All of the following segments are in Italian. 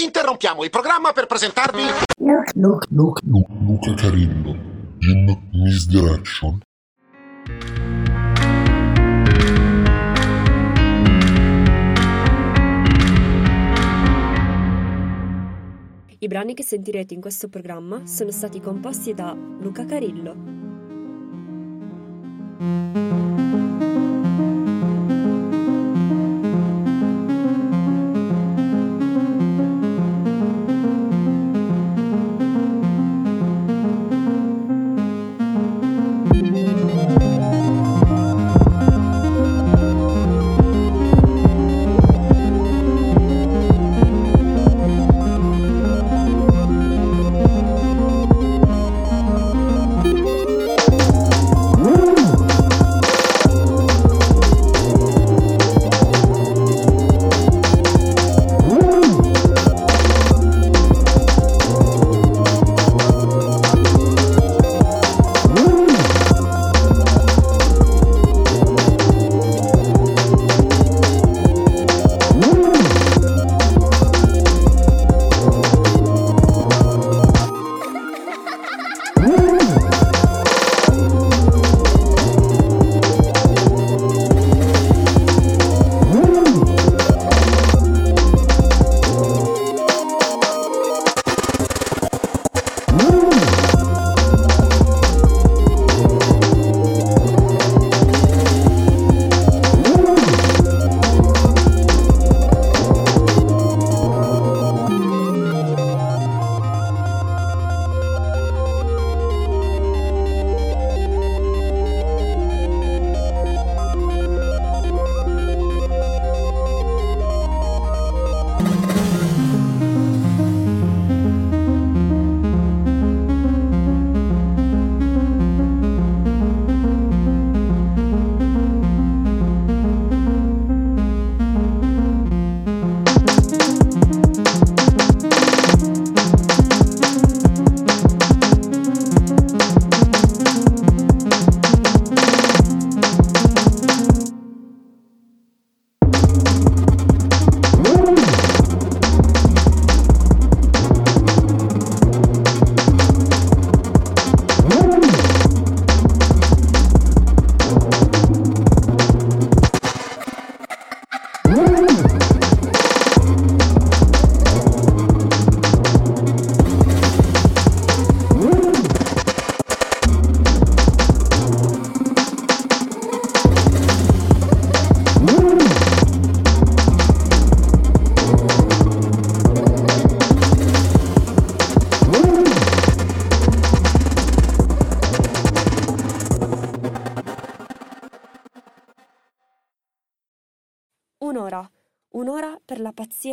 Interrompiamo il programma per presentarvi... Look, look, look, Luca Carillo in Misdirection. I brani che sentirete in questo programma sono stati composti da Luca Carillo.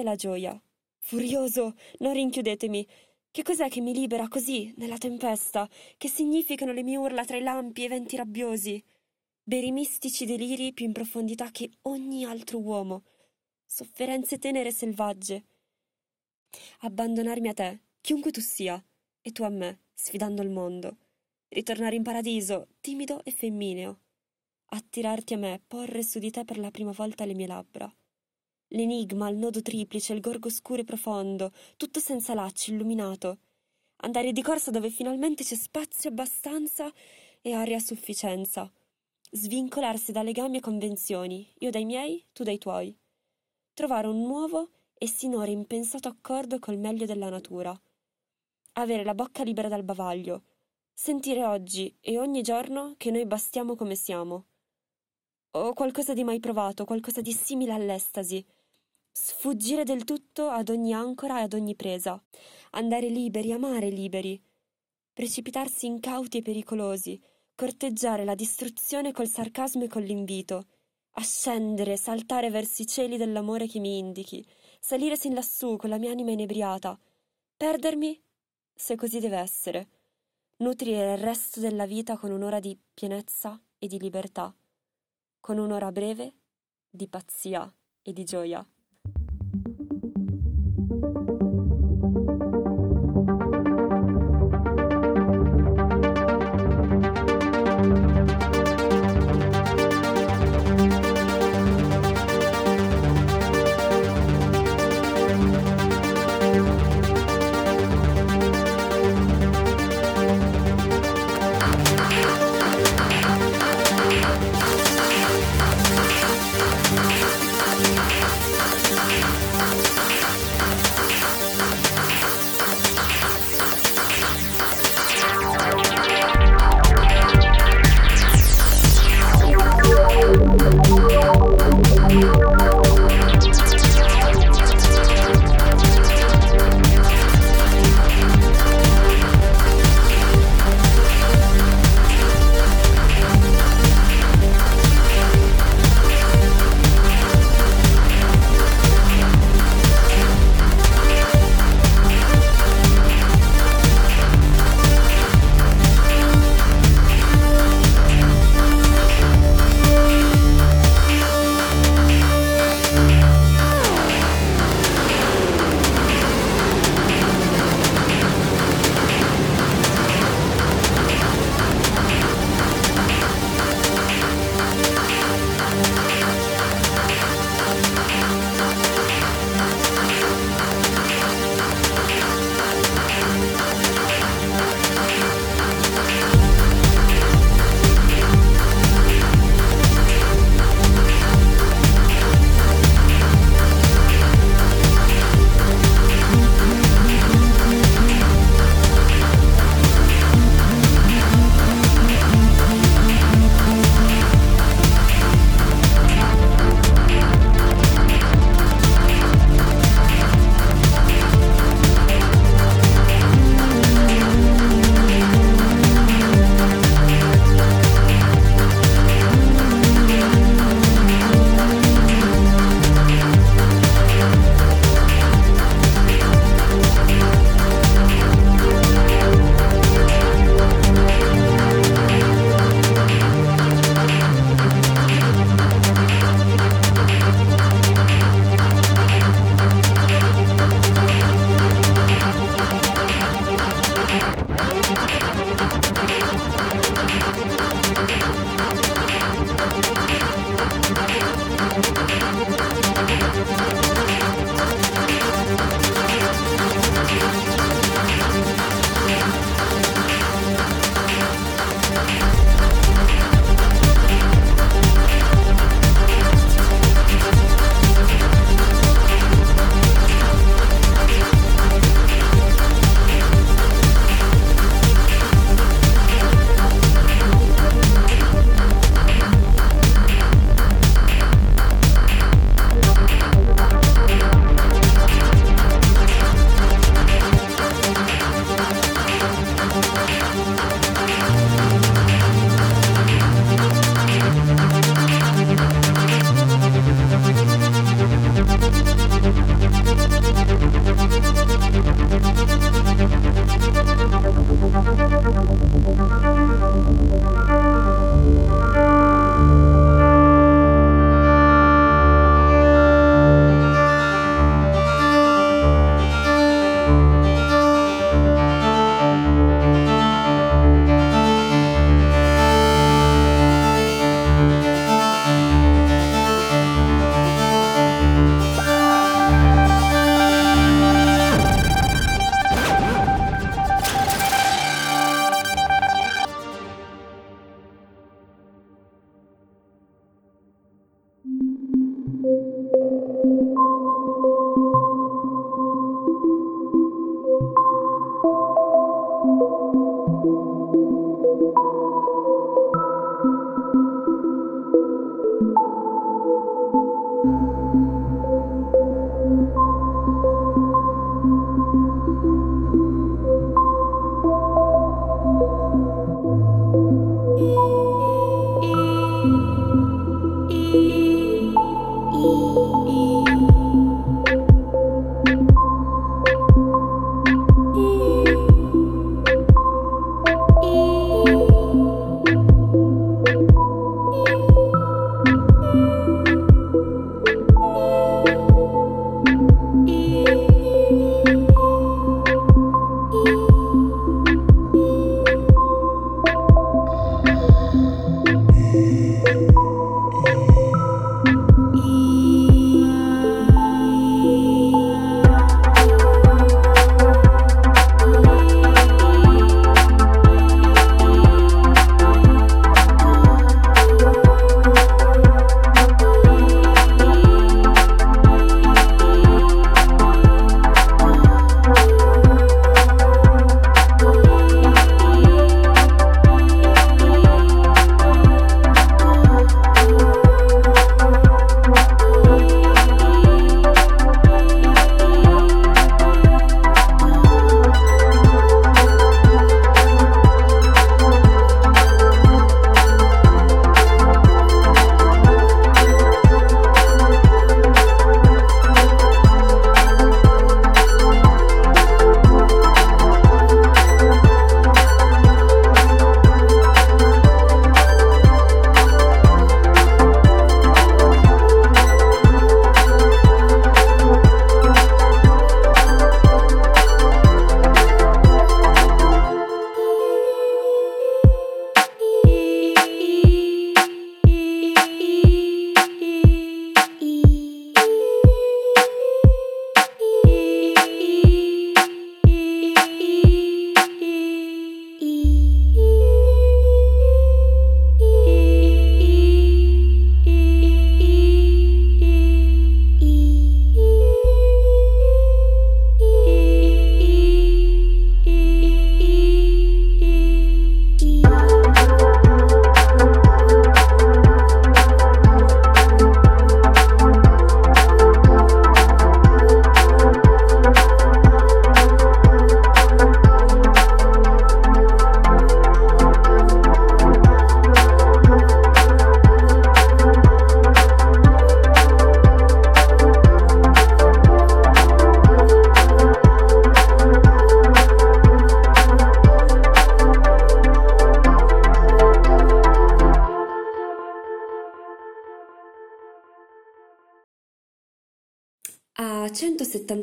La gioia. Furioso, non rinchiudetemi. Che cos'è che mi libera così, nella tempesta? Che significano le mie urla tra i lampi e venti rabbiosi? Veri mistici deliri più in profondità che ogni altro uomo. Sofferenze tenere e selvagge. Abbandonarmi a te, chiunque tu sia, e tu a me, sfidando il mondo. Ritornare in paradiso, timido e femmineo attirarti a me, porre su di te per la prima volta le mie labbra. L'enigma, il nodo triplice, il gorgo scuro e profondo, tutto senza lacci, illuminato. Andare di corsa dove finalmente c'è spazio abbastanza e aria a sufficienza. Svincolarsi da legami e convenzioni, io dai miei, tu dai tuoi. Trovare un nuovo e sinora impensato accordo col meglio della natura. Avere la bocca libera dal bavaglio. Sentire oggi e ogni giorno che noi bastiamo come siamo o qualcosa di mai provato, qualcosa di simile all'estasi. Sfuggire del tutto ad ogni ancora e ad ogni presa, andare liberi, amare liberi, precipitarsi incauti e pericolosi, corteggiare la distruzione col sarcasmo e con l'invito, ascendere, saltare verso i cieli dell'amore che mi indichi, salire sin lassù con la mia anima inebriata, perdermi, se così deve essere, nutrire il resto della vita con un'ora di pienezza e di libertà. Con un'ora breve di pazzia e di gioia.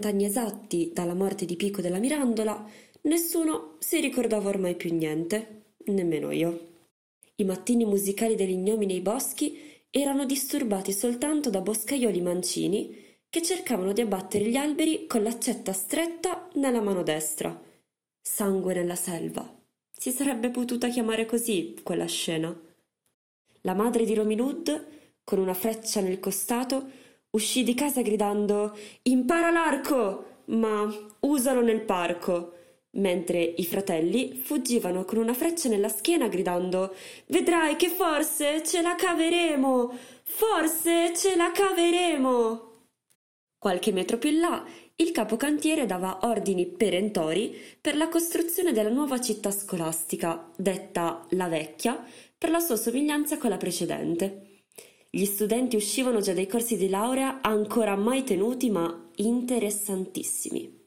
170 anni esatti dalla morte di Pico della Mirandola, nessuno si ricordava ormai più niente, nemmeno io. I mattini musicali degli gnomi nei boschi erano disturbati soltanto da boscaioli mancini che cercavano di abbattere gli alberi con l'accetta stretta nella mano destra. Sangue nella selva. Si sarebbe potuta chiamare così quella scena. La madre di Romilud, con una freccia nel costato, uscì di casa gridando Impara l'arco, ma usalo nel parco mentre i fratelli fuggivano con una freccia nella schiena gridando Vedrai che forse ce la caveremo! Forse ce la caveremo! Qualche metro più in là, il capocantiere dava ordini perentori per la costruzione della nuova città scolastica, detta La Vecchia, per la sua somiglianza con la precedente. Gli studenti uscivano già dai corsi di laurea ancora mai tenuti ma interessantissimi.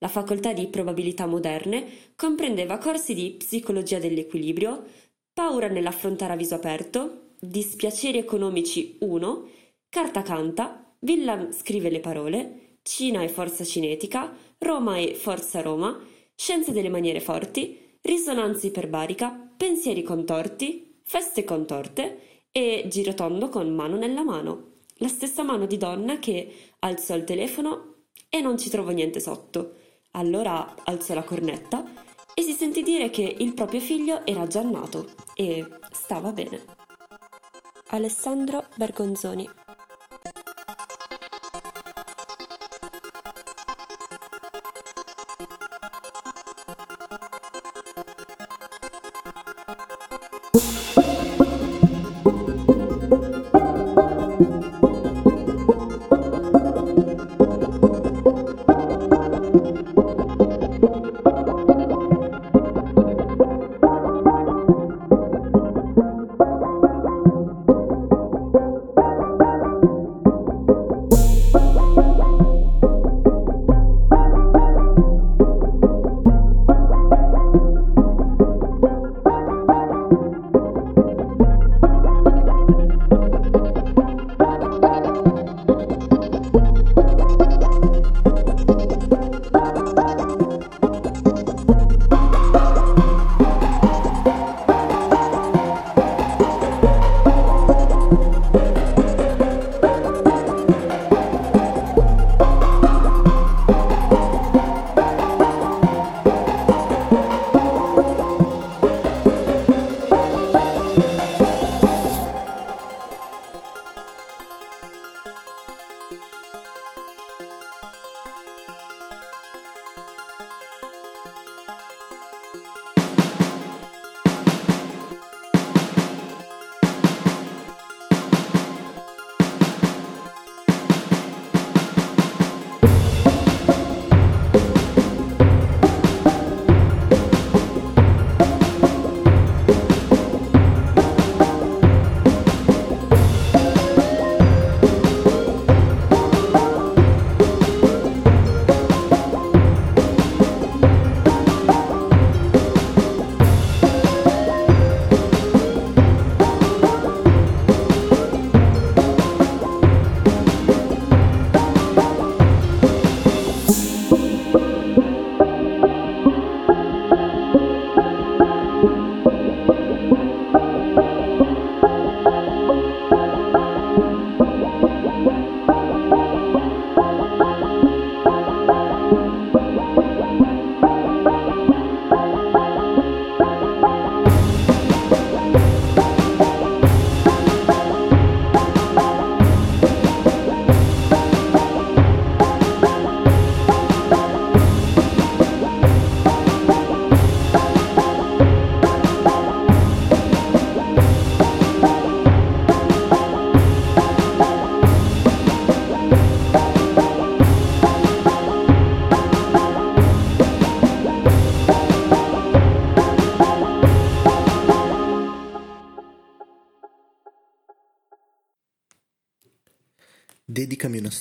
La facoltà di probabilità moderne comprendeva corsi di psicologia dell'equilibrio, paura nell'affrontare a viso aperto, dispiaceri economici 1, carta canta, Villam scrive le parole, Cina e forza cinetica, Roma e forza Roma, scienze delle maniere forti, risonanza iperbarica, pensieri contorti, feste contorte e girotondo con mano nella mano. La stessa mano di donna che alzò il telefono e non ci trovò niente sotto. Allora alzò la cornetta e si sentì dire che il proprio figlio era già nato e stava bene. Alessandro Bergonzoni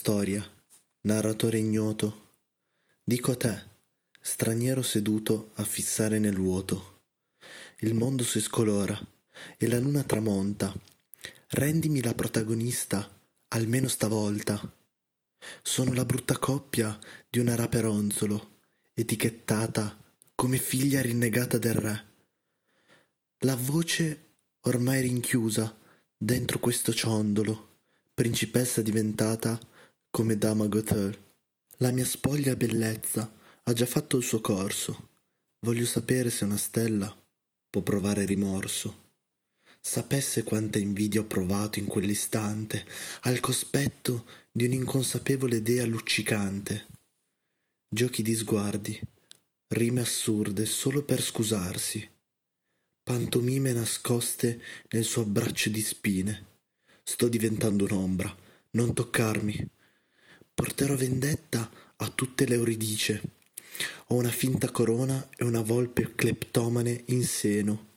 storia, narratore ignoto. Dico a te, straniero seduto a fissare nel vuoto. Il mondo si scolora e la luna tramonta. Rendimi la protagonista, almeno stavolta. Sono la brutta coppia di una raperonzolo, etichettata come figlia rinnegata del re. La voce ormai rinchiusa dentro questo ciondolo, principessa diventata come Dama Gothel. La mia spoglia bellezza ha già fatto il suo corso. Voglio sapere se una stella può provare rimorso. Sapesse quanta invidia ho provato in quell'istante al cospetto di un'inconsapevole dea luccicante. Giochi di sguardi, rime assurde solo per scusarsi, pantomime nascoste nel suo abbraccio di spine. Sto diventando un'ombra, non toccarmi. Porterò vendetta a tutte le Euridice. Ho una finta corona e una volpe cleptomane in seno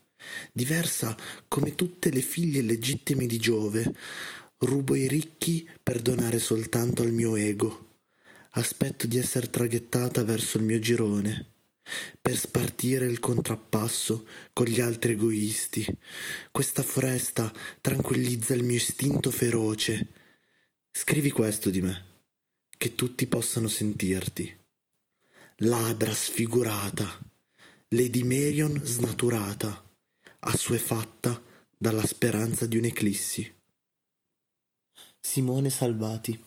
diversa come tutte le figlie legittime di Giove. Rubo i ricchi per donare soltanto al mio ego. Aspetto di essere traghettata verso il mio girone, per spartire il contrappasso con gli altri egoisti. Questa foresta tranquillizza il mio istinto feroce. Scrivi questo di me, che tutti possano sentirti. Ladra sfigurata, Lady Marion snaturata assuefatta dalla speranza di un'eclissi. Simone Salvati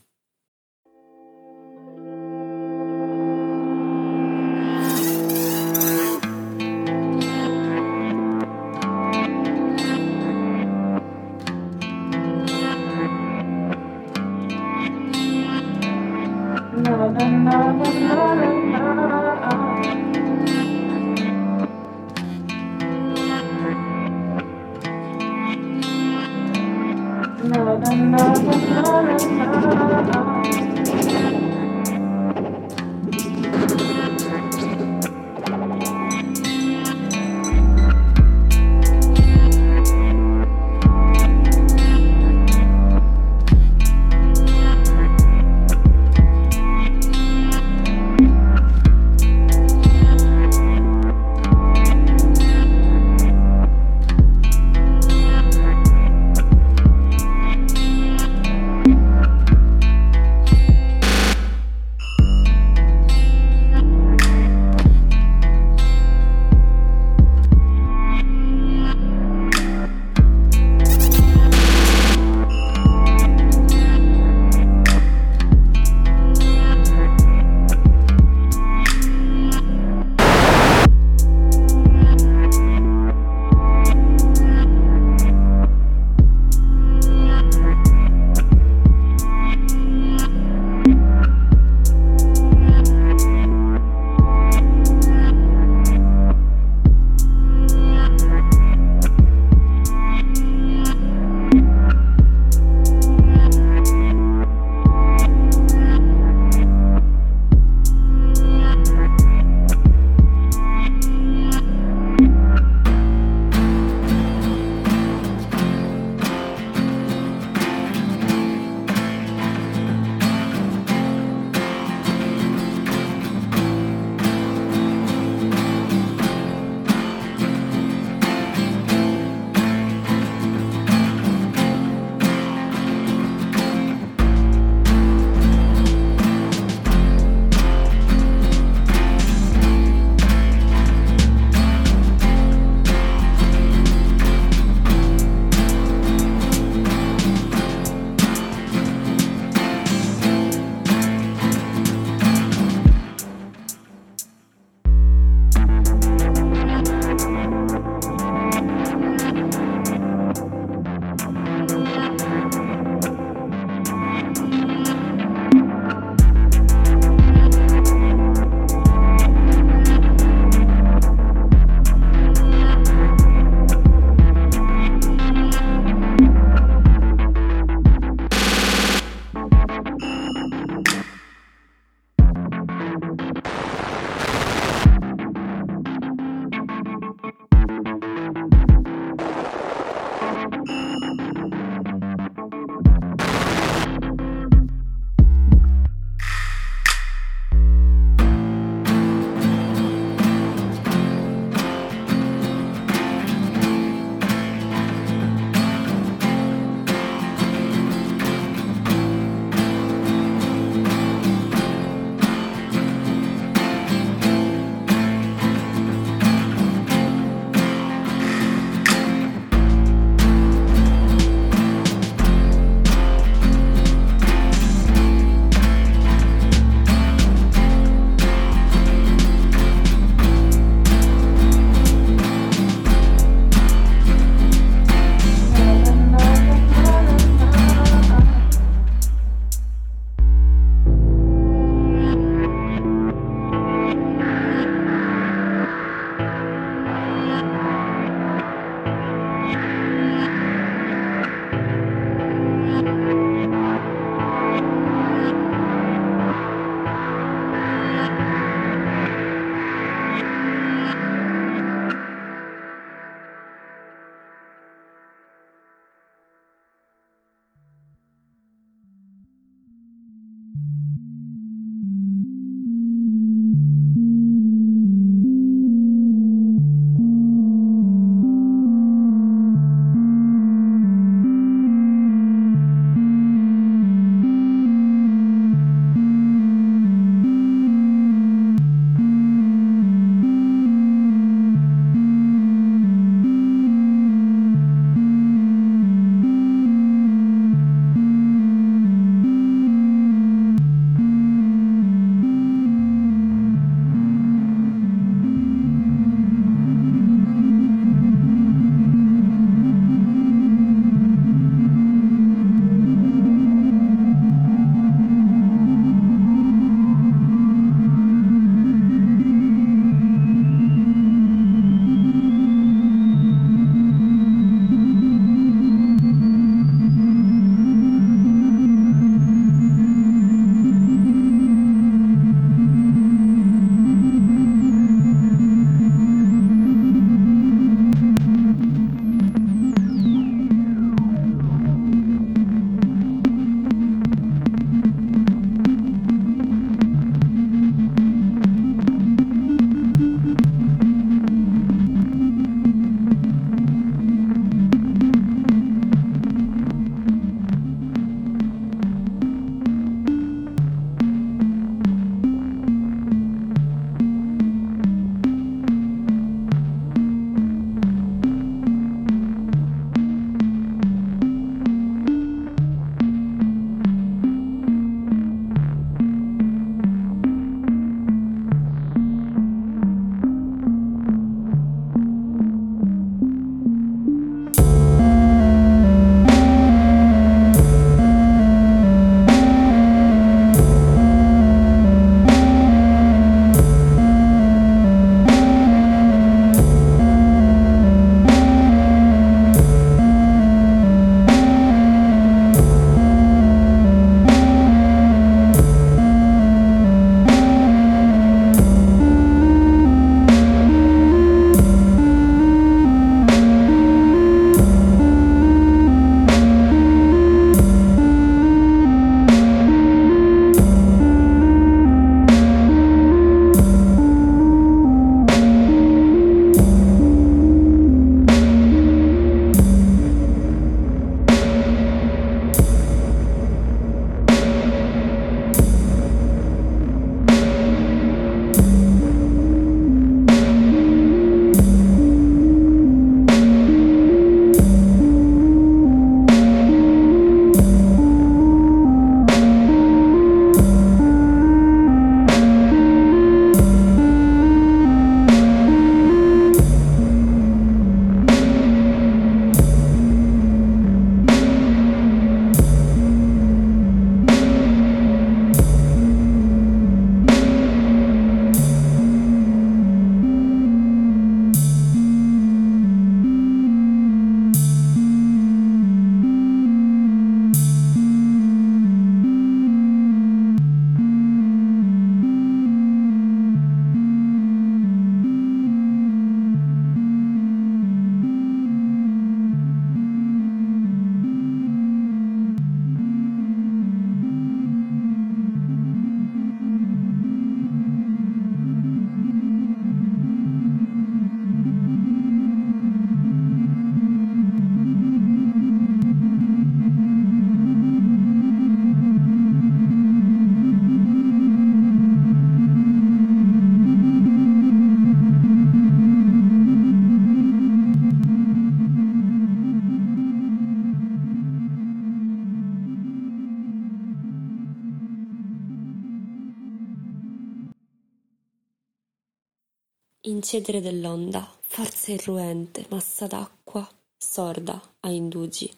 Incedere dell'onda, forza irruente, massa d'acqua, sorda, a indugi,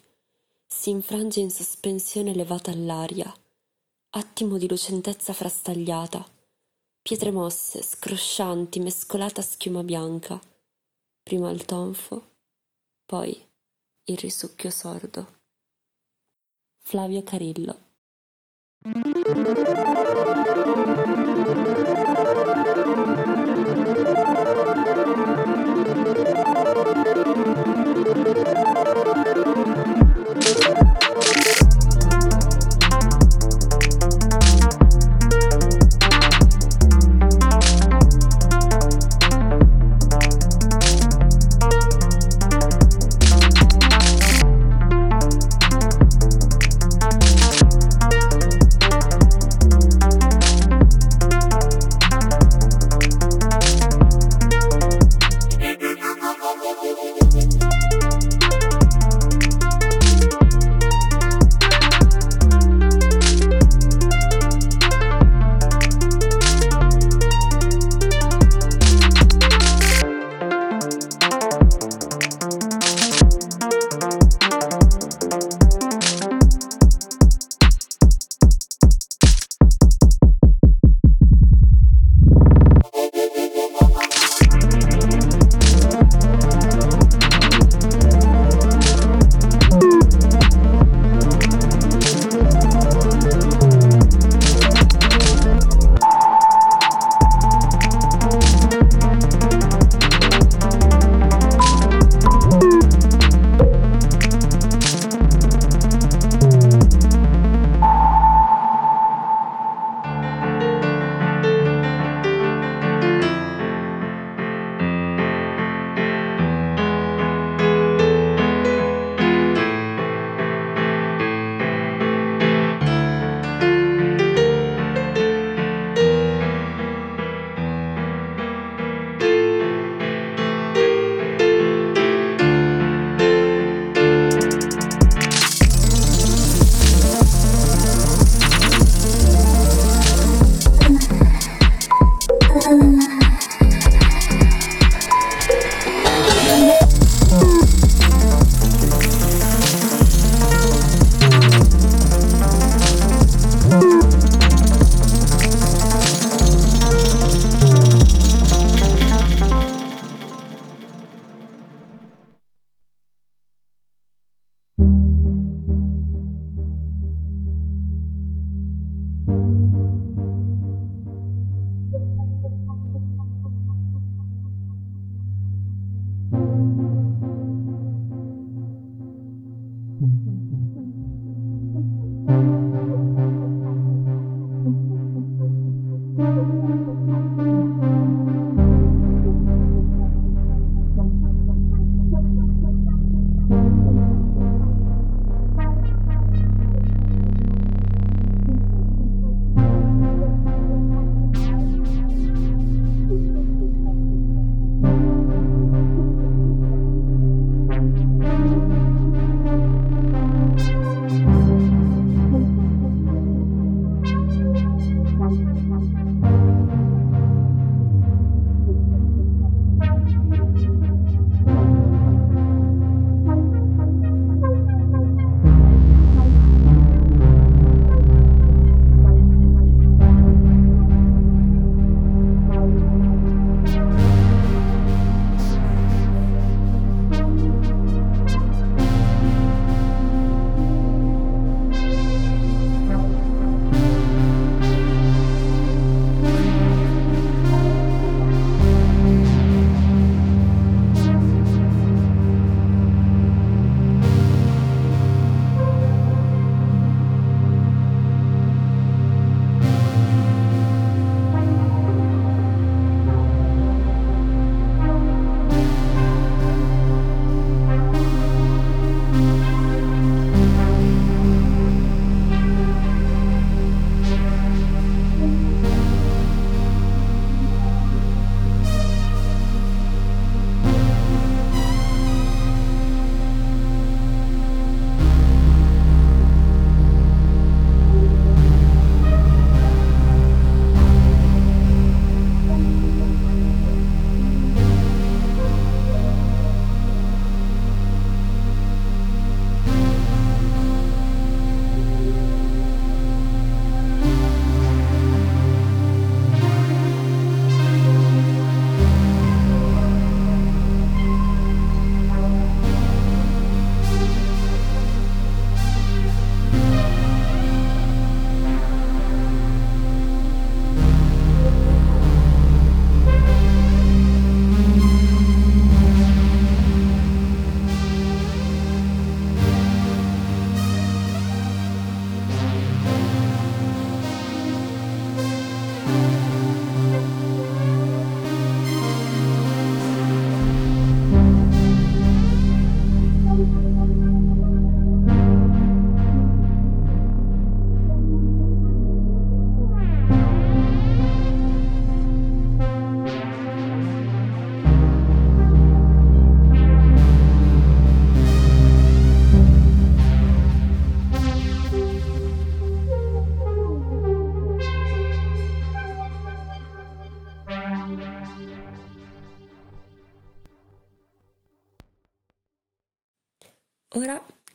si infrange in sospensione elevata all'aria, attimo di lucentezza frastagliata, pietre mosse, scroscianti, mescolata a schiuma bianca, prima il tonfo, poi il risucchio sordo. Flavio Carillo Thank you.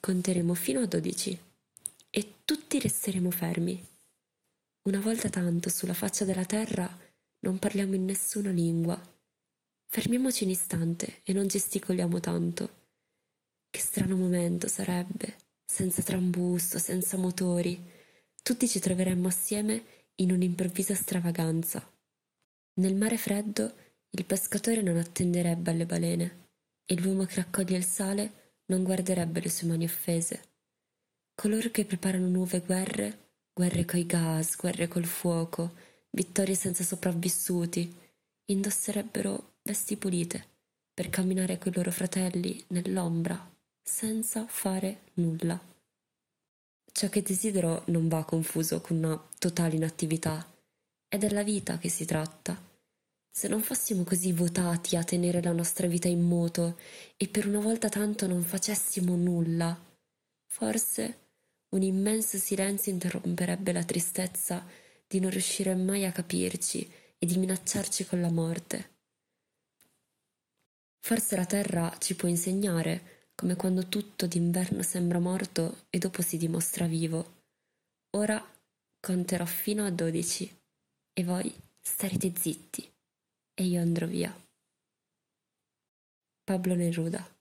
Conteremo fino a dodici e tutti resteremo fermi. Una volta tanto sulla faccia della terra non parliamo in nessuna lingua. Fermiamoci un istante e non gesticoliamo tanto. Che strano momento sarebbe, senza trambusto, senza motori. Tutti ci troveremmo assieme in un'improvvisa stravaganza. Nel mare freddo il pescatore non attenderebbe alle balene e l'uomo che raccoglie il sale non guarderebbe le sue mani offese. Coloro che preparano nuove guerre, guerre coi gas, guerre col fuoco, vittorie senza sopravvissuti, indosserebbero vesti pulite per camminare coi loro fratelli nell'ombra senza fare nulla. Ciò che desidero non va confuso con una totale inattività. È della vita che si tratta. Se non fossimo così votati a tenere la nostra vita in moto e per una volta tanto non facessimo nulla, forse un immenso silenzio interromperebbe la tristezza di non riuscire mai a capirci e di minacciarci con la morte. Forse la terra ci può insegnare come quando tutto d'inverno sembra morto e dopo si dimostra vivo. Ora conterò fino a dodici e voi starete zitti e io andrò via. Pablo Neruda